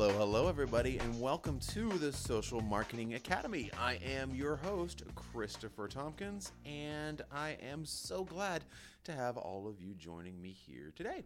Hello, hello, everybody, and welcome to the Social Marketing Academy. I am your host, Christopher Tompkins, and I am so glad to have all of you joining me here today.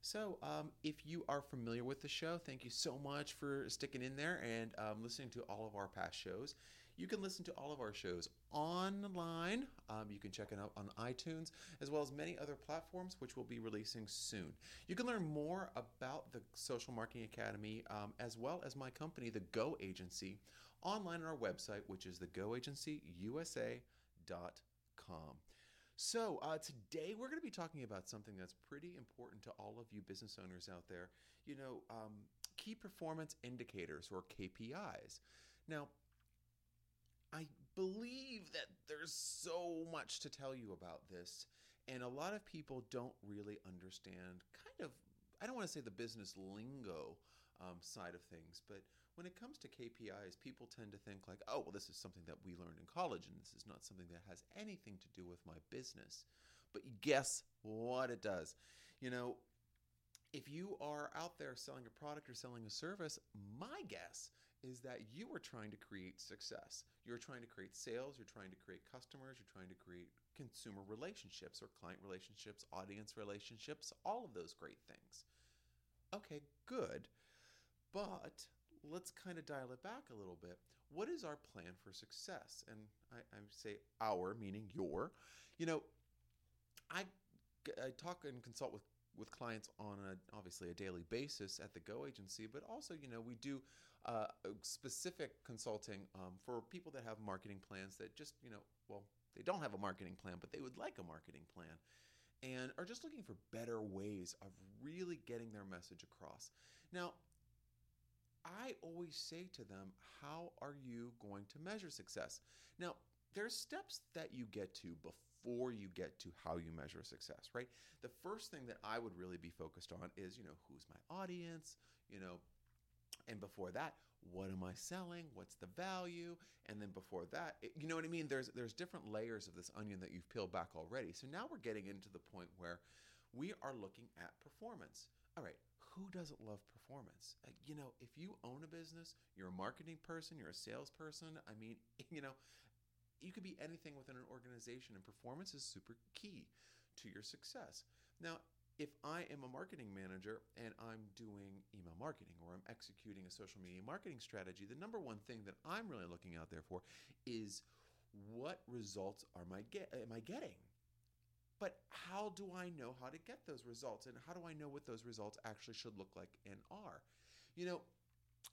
So, um, if you are familiar with the show, thank you so much for sticking in there and um, listening to all of our past shows. You can listen to all of our shows online. Um, you can check it out on iTunes, as well as many other platforms, which we'll be releasing soon. You can learn more about the Social Marketing Academy, um, as well as my company, the Go Agency, online on our website, which is thegoagencyusa.com. So, uh, today we're going to be talking about something that's pretty important to all of you business owners out there. You know, um, key performance indicators or KPIs. Now, I believe that there's so much to tell you about this, and a lot of people don't really understand kind of, I don't want to say the business lingo um, side of things, but when it comes to KPIs, people tend to think like, oh, well, this is something that we learned in college, and this is not something that has anything to do with my business. But guess what it does? You know, if you are out there selling a product or selling a service, my guess is that you are trying to create success. You're trying to create sales, you're trying to create customers, you're trying to create consumer relationships or client relationships, audience relationships, all of those great things. Okay, good. But let's kind of dial it back a little bit. What is our plan for success? And I, I say our, meaning your. You know, I, I talk and consult with with clients on a obviously a daily basis at the Go agency, but also you know we do uh, specific consulting um, for people that have marketing plans that just you know well they don't have a marketing plan, but they would like a marketing plan. And are just looking for better ways of really getting their message across. Now, I always say to them, How are you going to measure success? Now, there's steps that you get to before you get to how you measure success, right? The first thing that I would really be focused on is, you know, who's my audience, you know, and before that, what am I selling? What's the value? And then before that, it, you know what I mean? There's there's different layers of this onion that you've peeled back already. So now we're getting into the point where we are looking at performance. All right, who doesn't love performance? Uh, you know, if you own a business, you're a marketing person, you're a salesperson. I mean, you know, you could be anything within an organization, and performance is super key to your success. Now, if I am a marketing manager and I'm doing email marketing or I'm executing a social media marketing strategy, the number one thing that I'm really looking out there for is what results are my get, am I getting? But how do I know how to get those results and how do I know what those results actually should look like and are? You know,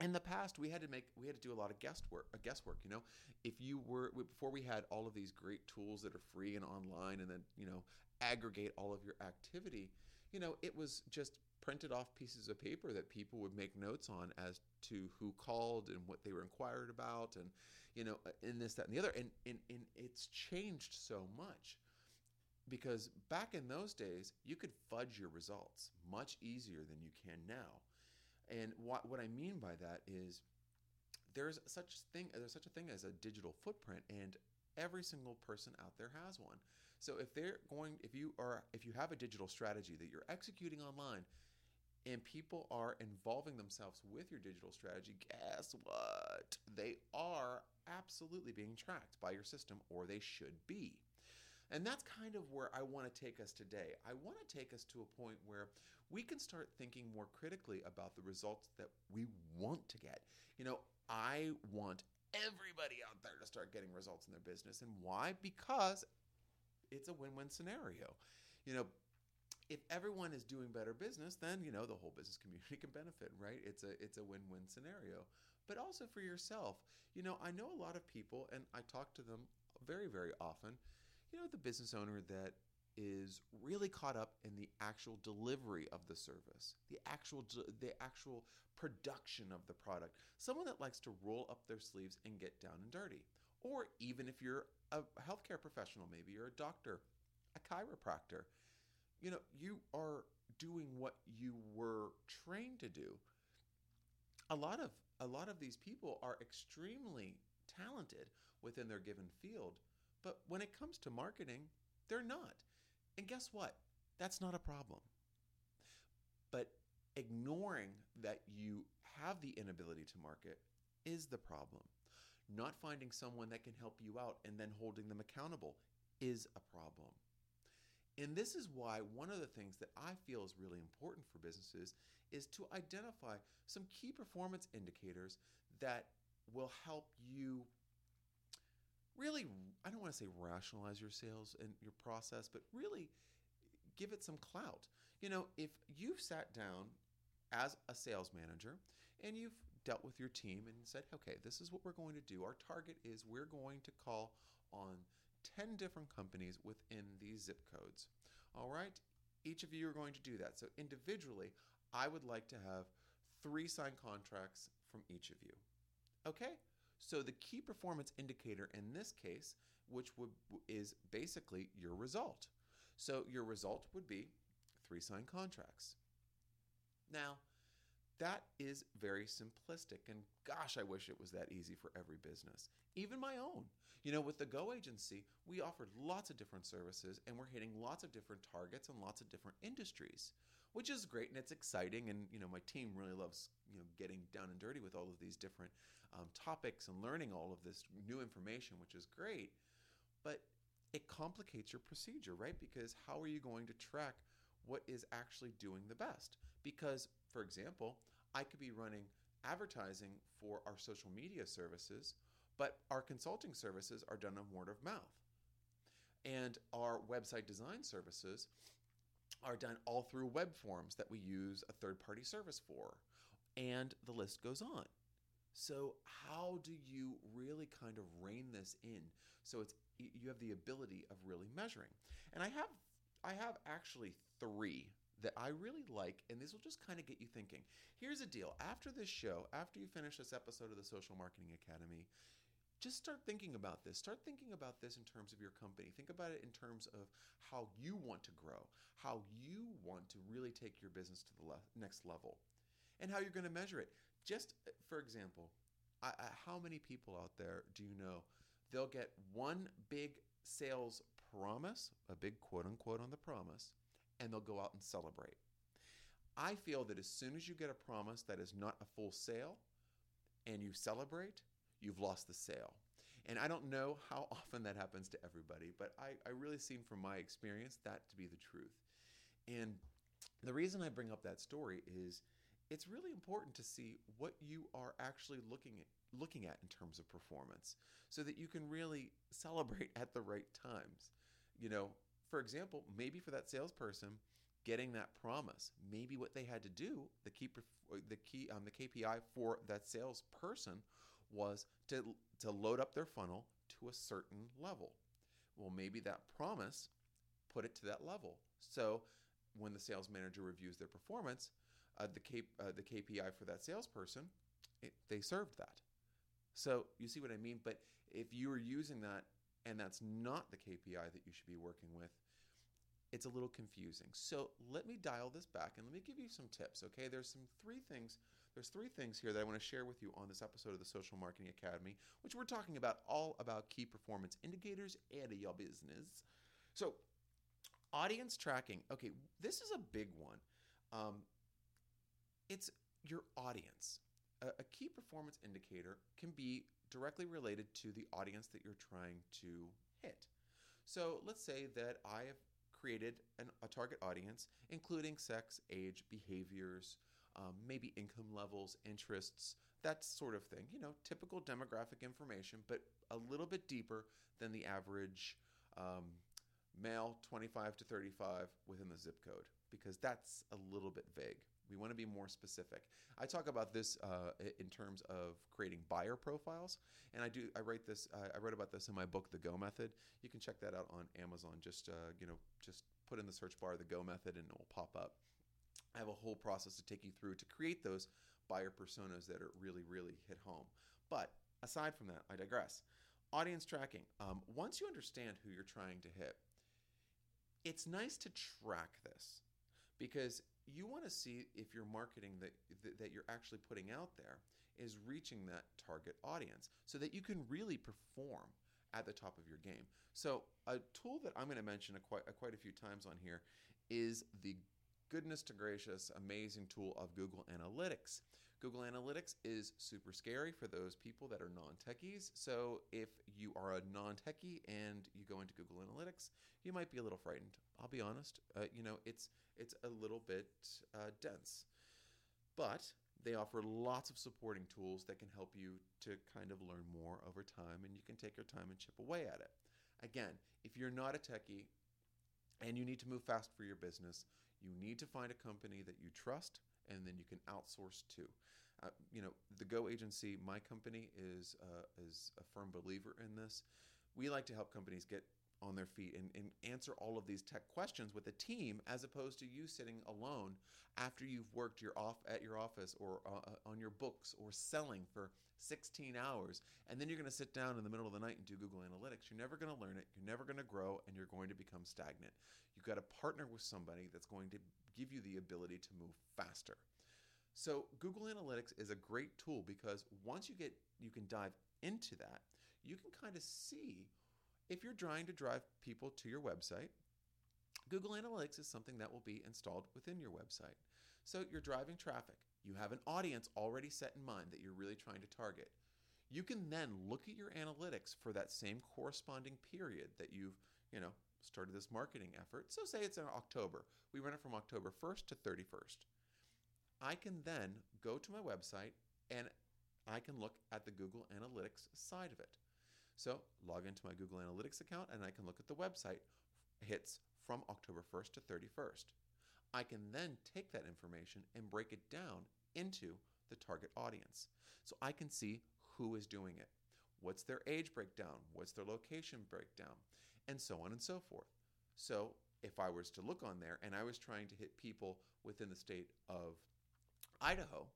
in the past we had to make we had to do a lot of guesswork a guesswork you know? If you were before we had all of these great tools that are free and online and then you know aggregate all of your activity you know, it was just printed off pieces of paper that people would make notes on as to who called and what they were inquired about and you know uh, in this that and the other. And, and, and it's changed so much because back in those days you could fudge your results much easier than you can now and what, what i mean by that is there's such thing there's such a thing as a digital footprint and every single person out there has one so if they're going, if you are, if you have a digital strategy that you're executing online, and people are involving themselves with your digital strategy, guess what? They are absolutely being tracked by your system, or they should be. And that's kind of where I want to take us today. I want to take us to a point where we can start thinking more critically about the results that we want to get. You know, I want everybody out there to start getting results in their business. And why? Because it's a win-win scenario. You know, if everyone is doing better business, then you know the whole business community can benefit, right? It's a it's a win-win scenario. But also for yourself. You know, I know a lot of people and I talk to them very very often. You know, the business owner that is really caught up in the actual delivery of the service, the actual the actual production of the product. Someone that likes to roll up their sleeves and get down and dirty. Or even if you're a healthcare professional, maybe you're a doctor, a chiropractor. You know, you are doing what you were trained to do. A lot of a lot of these people are extremely talented within their given field, but when it comes to marketing, they're not. And guess what? That's not a problem. But Ignoring that you have the inability to market is the problem. Not finding someone that can help you out and then holding them accountable is a problem. And this is why one of the things that I feel is really important for businesses is to identify some key performance indicators that will help you really, I don't want to say rationalize your sales and your process, but really give it some clout. You know, if you've sat down as a sales manager and you've dealt with your team and said, okay, this is what we're going to do. Our target is we're going to call on 10 different companies within these zip codes. All right? Each of you are going to do that. So individually, I would like to have three signed contracts from each of you. Okay? So the key performance indicator in this case, which would, is basically your result. So your result would be three signed contracts. Now, that is very simplistic. And gosh, I wish it was that easy for every business, even my own. You know, with the Go agency, we offered lots of different services and we're hitting lots of different targets and lots of different industries, which is great and it's exciting. And, you know, my team really loves, you know, getting down and dirty with all of these different um, topics and learning all of this new information, which is great. But it complicates your procedure, right? Because how are you going to track what is actually doing the best? Because, for example, I could be running advertising for our social media services, but our consulting services are done on word of mouth. And our website design services are done all through web forms that we use a third party service for. And the list goes on. So, how do you really kind of rein this in so it's you have the ability of really measuring? And I have I have actually 3 that I really like, and these will just kind of get you thinking. Here's a deal after this show, after you finish this episode of the Social Marketing Academy, just start thinking about this. Start thinking about this in terms of your company. Think about it in terms of how you want to grow, how you want to really take your business to the le- next level, and how you're going to measure it. Just for example, I, I, how many people out there do you know they'll get one big sales promise, a big quote unquote on the promise, and they'll go out and celebrate. I feel that as soon as you get a promise that is not a full sale and you celebrate, you've lost the sale. And I don't know how often that happens to everybody, but I, I really seen from my experience that to be the truth. And the reason I bring up that story is it's really important to see what you are actually looking at looking at in terms of performance so that you can really celebrate at the right times. You know, for example, maybe for that salesperson, getting that promise, maybe what they had to do, the key, the key, um, the KPI for that salesperson was to to load up their funnel to a certain level. Well, maybe that promise put it to that level. So when the sales manager reviews their performance, uh, the K, uh, the KPI for that salesperson, it, they served that. So you see what I mean. But if you are using that and that's not the KPI that you should be working with, it's a little confusing. So let me dial this back and let me give you some tips. Okay, there's some three things. There's three things here that I want to share with you on this episode of the Social Marketing Academy, which we're talking about all about key performance indicators and your business. So, audience tracking. Okay, this is a big one. Um, it's your audience. A, a key performance indicator can be directly related to the audience that you're trying to hit. So let's say that I have created an, a target audience, including sex, age, behaviors, um, maybe income levels, interests, that sort of thing. You know, typical demographic information, but a little bit deeper than the average um, male 25 to 35 within the zip code, because that's a little bit vague. We want to be more specific. I talk about this uh, in terms of creating buyer profiles, and I do. I write this. Uh, I wrote about this in my book, The Go Method. You can check that out on Amazon. Just uh, you know, just put in the search bar the Go Method, and it will pop up. I have a whole process to take you through to create those buyer personas that are really, really hit home. But aside from that, I digress. Audience tracking. Um, once you understand who you're trying to hit, it's nice to track this because you want to see if your marketing that, that you're actually putting out there is reaching that target audience so that you can really perform at the top of your game. So, a tool that I'm going to mention a quite, a quite a few times on here is the goodness to gracious, amazing tool of Google Analytics. Google Analytics is super scary for those people that are non techies. So if you are a non techie and you go into Google Analytics, you might be a little frightened. I'll be honest. Uh, you know, it's it's a little bit uh, dense, but they offer lots of supporting tools that can help you to kind of learn more over time, and you can take your time and chip away at it. Again, if you're not a techie and you need to move fast for your business, you need to find a company that you trust and then you can outsource to. Uh, you know, the Go agency, my company is uh, is a firm believer in this. We like to help companies get on their feet and, and answer all of these tech questions with a team as opposed to you sitting alone after you've worked your off at your office or uh, uh on your books or selling for 16 hours and then you're going to sit down in the middle of the night and do Google Analytics. You're never going to learn it, you're never going to grow and you're going to become stagnant. You've got to partner with somebody that's going to give you the ability to move faster. So Google Analytics is a great tool because once you get you can dive into that, you can kind of see if you're trying to drive people to your website. Google Analytics is something that will be installed within your website. So you're driving traffic. You have an audience already set in mind that you're really trying to target. You can then look at your analytics for that same corresponding period that you've, you know, started this marketing effort. So say it's in October. We run it from October 1st to 31st. I can then go to my website and I can look at the Google Analytics side of it. So log into my Google Analytics account and I can look at the website hits from October 1st to 31st. I can then take that information and break it down into the target audience. So I can see who is doing it, what's their age breakdown, what's their location breakdown, and so on and so forth. So if I was to look on there and I was trying to hit people within the state of Idaho,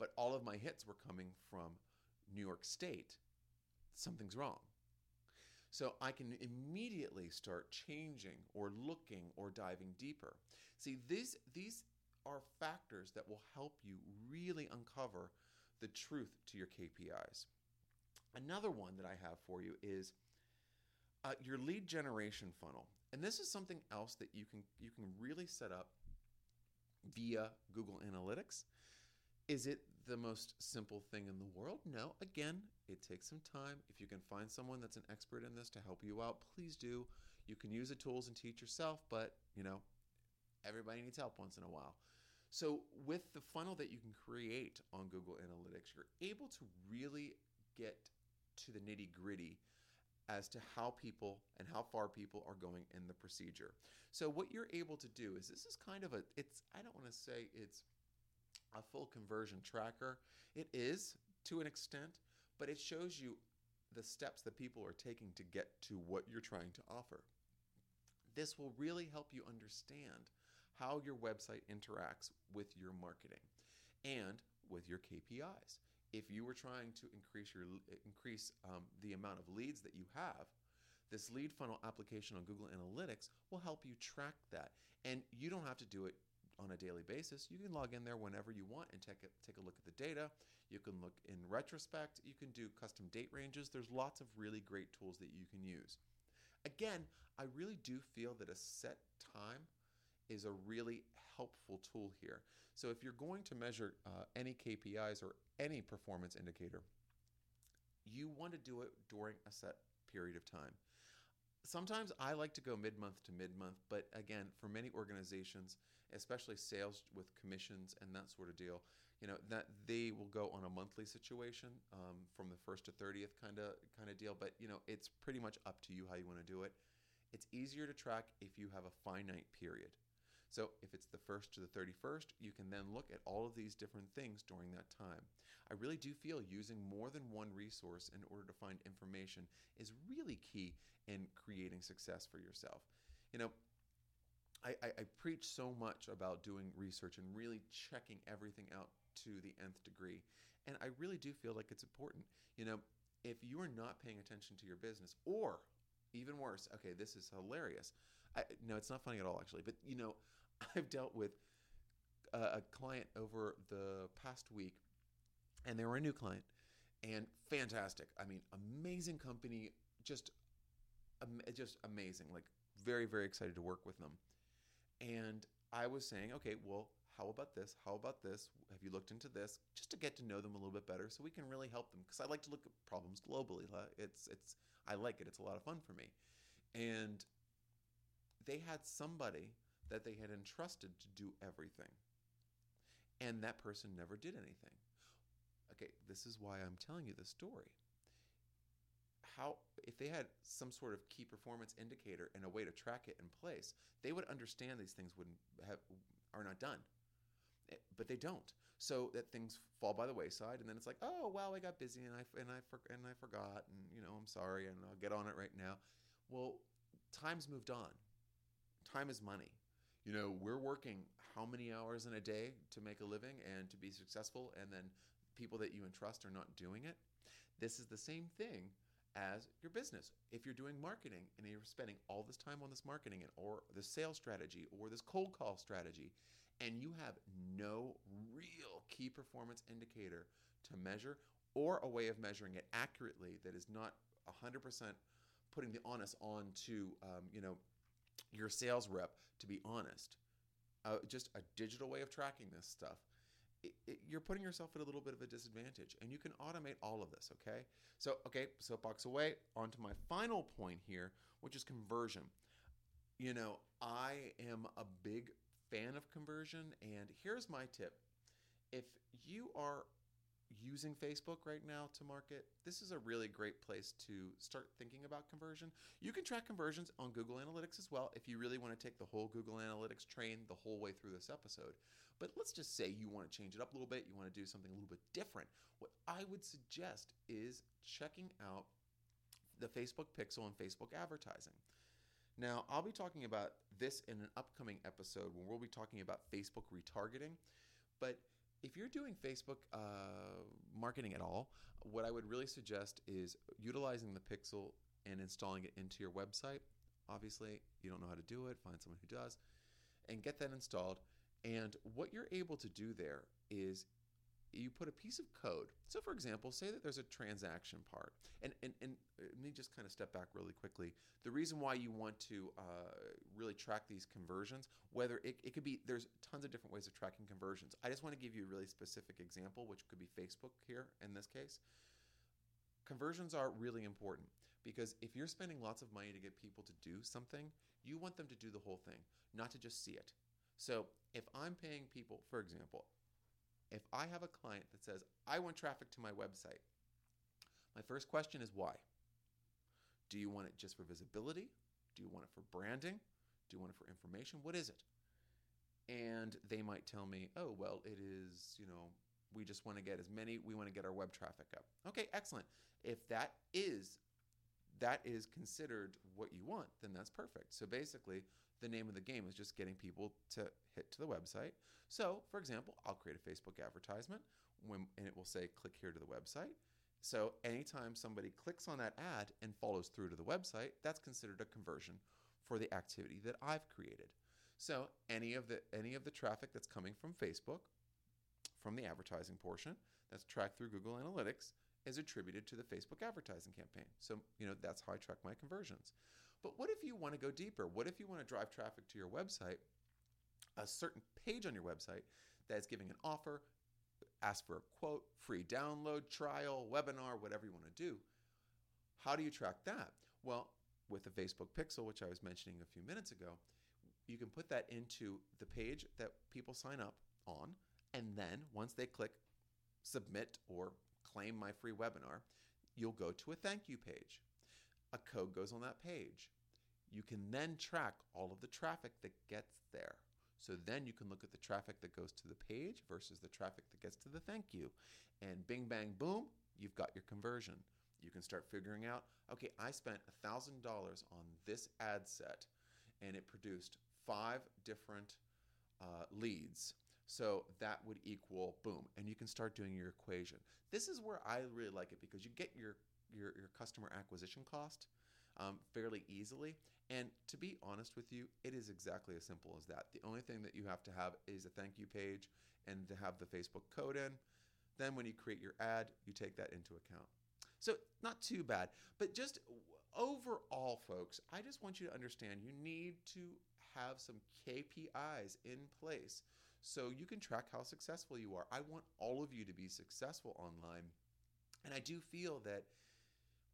but all of my hits were coming from New York State, something's wrong. So I can immediately start changing or looking or diving deeper. See, these, these are factors that will help you really uncover the truth to your KPIs. Another one that I have for you is uh, your lead generation funnel. And this is something else that you can you can really set up via Google Analytics. Is it the most simple thing in the world? No. Again, it takes some time. If you can find someone that's an expert in this to help you out, please do. You can use the tools and teach yourself, but you know, everybody needs help once in a while. So, with the funnel that you can create on Google Analytics, you're able to really get to the nitty gritty as to how people and how far people are going in the procedure. So, what you're able to do is this is kind of a, it's, I don't want to say it's a full conversion tracker. It is to an extent, but it shows you the steps that people are taking to get to what you're trying to offer. This will really help you understand how your website interacts with your marketing and with your KPIs. If you were trying to increase your increase um, the amount of leads that you have, this lead funnel application on Google Analytics will help you track that. And you don't have to do it on a daily basis. You can log in there whenever you want and take a, take a look at the data. You can look in retrospect. You can do custom date ranges. There's lots of really great tools that you can use. Again, I really do feel that a set time is a really helpful tool here. So if you're going to measure uh, any KPIs or any performance indicator, you want to do it during a set period of time. Sometimes I like to go mid month to mid month, but again, for many organizations, especially sales with commissions and that sort of deal, you know that they will go on a monthly situation um, from the first to 30th kind of kind of deal but you know it's pretty much up to you how you want to do it. It's easier to track if you have a finite period so if it's the 1st to the 31st you can then look at all of these different things during that time i really do feel using more than one resource in order to find information is really key in creating success for yourself you know I, I, I, preach so much about doing research and really checking everything out to the nth degree. And I really do feel like it's important. You know, if you are not paying attention to your business, or even worse, okay, this is hilarious. I, no, it's not funny at all, actually. But you know, I've dealt with a, a client over the past week, and they were a new client, and fantastic. I mean, amazing company, just, um, just amazing. Like very, very excited to work with them. And I was saying, okay, well, how about this? How about this? Have you looked into this? Just to get to know them a little bit better, so we can really help them. Because I like to look at problems globally. It's it's I like it. It's a lot of fun for me. And they had somebody that they had entrusted to do everything, and that person never did anything. Okay, this is why I'm telling you the story. How if they had some sort of key performance indicator and a way to track it in place, they would understand these things wouldn't have are not done Eh, but they don't. So that things fall by the wayside, and then it's like, oh well, I got busy and I and I for, and I forgot, and you know I'm sorry, and I'll get on it right now. Well, time's moved on. Time is money. You know, we're working how many hours in a day to make a living and to be successful, and then people that you entrust are not doing it. This is the same thing as your business. If you're doing marketing and you're spending all this time on this marketing and or this sales strategy or this cold call strategy, and you have no real key performance indicator to measure or a way of measuring it accurately that is not 100% putting the onus on to um, you know your sales rep to be honest uh, just a digital way of tracking this stuff it, it, you're putting yourself at a little bit of a disadvantage and you can automate all of this okay so okay soapbox away on to my final point here which is conversion you know i am a big fan of conversion. And here's my tip if you are using Facebook right now to market, this is a really great place to start thinking about conversion. You can track conversions on Google Analytics as well if you really want to take the whole Google Analytics train the whole way through this episode. But let's just say you want to change it up a little bit, you want to do something a little bit different. What I would suggest is checking out the Facebook Pixel and Facebook advertising. Now, I'll be talking about this in an upcoming episode when we'll be talking about Facebook retargeting. But if you're doing Facebook uh, marketing at all, what I would really suggest is utilizing the Pixel and installing it into your website. Obviously, you don't know how to do it, find someone who does, and get that installed. And what you're able to do there is you put a piece of code. So, for example, say that there's a transaction part. And, and, and uh, let me just kind of step back really quickly. The reason why you want to uh, really track these conversions, whether it, it could be, there's tons of different ways of tracking conversions. I just want to give you a really specific example, which could be Facebook here in this case. Conversions are really important because if you're spending lots of money to get people to do something, you want them to do the whole thing, not to just see it. So if I'm paying people, for example, if I have a client that says, I want traffic to my website, my first question is why? Do you want it just for visibility? Do you want it for branding? Do you want it for information? What is it? And they might tell me, oh, well, it is, you know, we just want to get as many, we want to get our web traffic up. Okay, excellent. If that is that is considered what you want, then that's perfect. So basically, the name of the game is just getting people to hit to the website. So, for example, I'll create a Facebook advertisement when, and it will say, click here to the website. So, anytime somebody clicks on that ad and follows through to the website, that's considered a conversion for the activity that I've created. So, any of the any of the traffic that's coming from Facebook, from the advertising portion, that's tracked through Google Analytics, is attributed to the Facebook advertising campaign. So, you know, that's how I track my conversions. But what if you want to go deeper? What if you want to drive traffic to your website, a certain page on your website that's giving an offer, ask for a quote, free download, trial, webinar, whatever you want to do? How do you track that? Well, with the Facebook Pixel, which I was mentioning a few minutes ago, you can put that into the page that people sign up on. And then once they click submit or claim my free webinar, you'll go to a thank you page a code goes on that page. You can then track all of the traffic that gets there. So then you can look at the traffic that goes to the page versus the traffic that gets to the thank you. And bing, bang, boom, you've got your conversion. You can start figuring out okay, I spent $1,000 on this ad set and it produced five different uh, leads. So that would equal boom. And you can start doing your equation. This is where I really like it because you get your your, your customer acquisition cost um, fairly easily. And to be honest with you, it is exactly as simple as that. The only thing that you have to have is a thank you page and to have the Facebook code in. Then when you create your ad, you take that into account. So, not too bad. But just overall, folks, I just want you to understand you need to have some KPIs in place so you can track how successful you are. I want all of you to be successful online. And I do feel that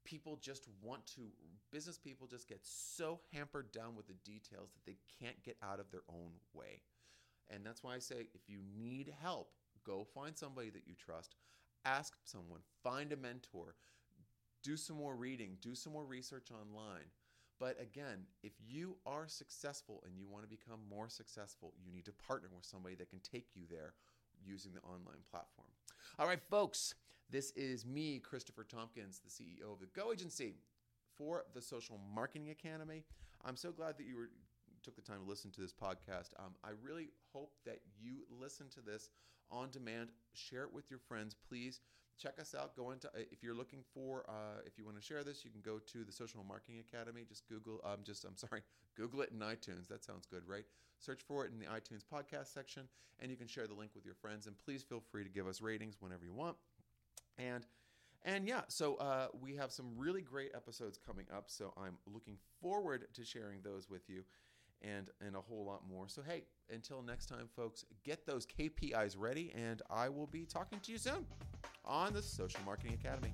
people just want to business people just get so hampered down with the details that they can't get out of their own way. And that's why I say if you need help, go find somebody that you trust, ask someone, find a mentor, do some more reading, do some more research online. But again, if you are successful and you want to become more successful, you need to partner with somebody that can take you there using the online platform. All right, folks, this is me, Christopher Tompkins, the CEO of the Go Agency for the Social Marketing Academy. I'm so glad that you were took the time to listen to this podcast. Um, I really hope that you listen to this on demand. Share it with your friends, please. Check us out. Go into if you're looking for uh, if you want to share this, you can go to the Social Marketing Academy. Just Google. Um, just I'm sorry, Google it in iTunes. That sounds good, right? Search for it in the iTunes podcast section, and you can share the link with your friends. And please feel free to give us ratings whenever you want. And and yeah, so uh, we have some really great episodes coming up. So I'm looking forward to sharing those with you and and a whole lot more. So hey, until next time folks, get those KPIs ready and I will be talking to you soon on the Social Marketing Academy.